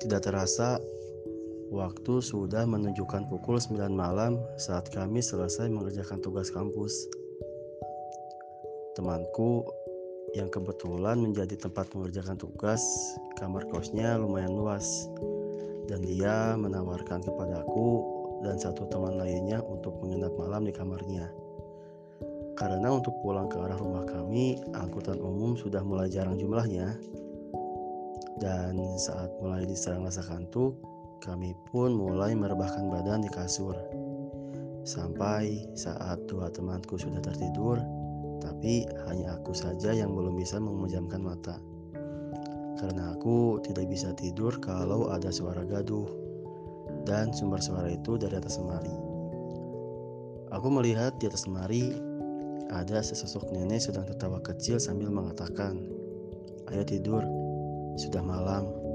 Tidak terasa, waktu sudah menunjukkan pukul 9 malam saat kami selesai mengerjakan tugas kampus. Temanku yang kebetulan menjadi tempat mengerjakan tugas, kamar kosnya lumayan luas. Dan dia menawarkan kepadaku dan satu teman lainnya untuk menginap malam di kamarnya. Karena untuk pulang ke arah rumah kami, angkutan umum sudah mulai jarang jumlahnya. Dan saat mulai diserang rasa kantuk, kami pun mulai merebahkan badan di kasur. Sampai saat dua temanku sudah tertidur, tapi hanya aku saja yang belum bisa memejamkan mata. Karena aku tidak bisa tidur kalau ada suara gaduh, dan sumber suara itu dari atas lemari. Aku melihat di atas lemari ada sesosok nenek sedang tertawa kecil sambil mengatakan, "Ayo tidur, sudah malam."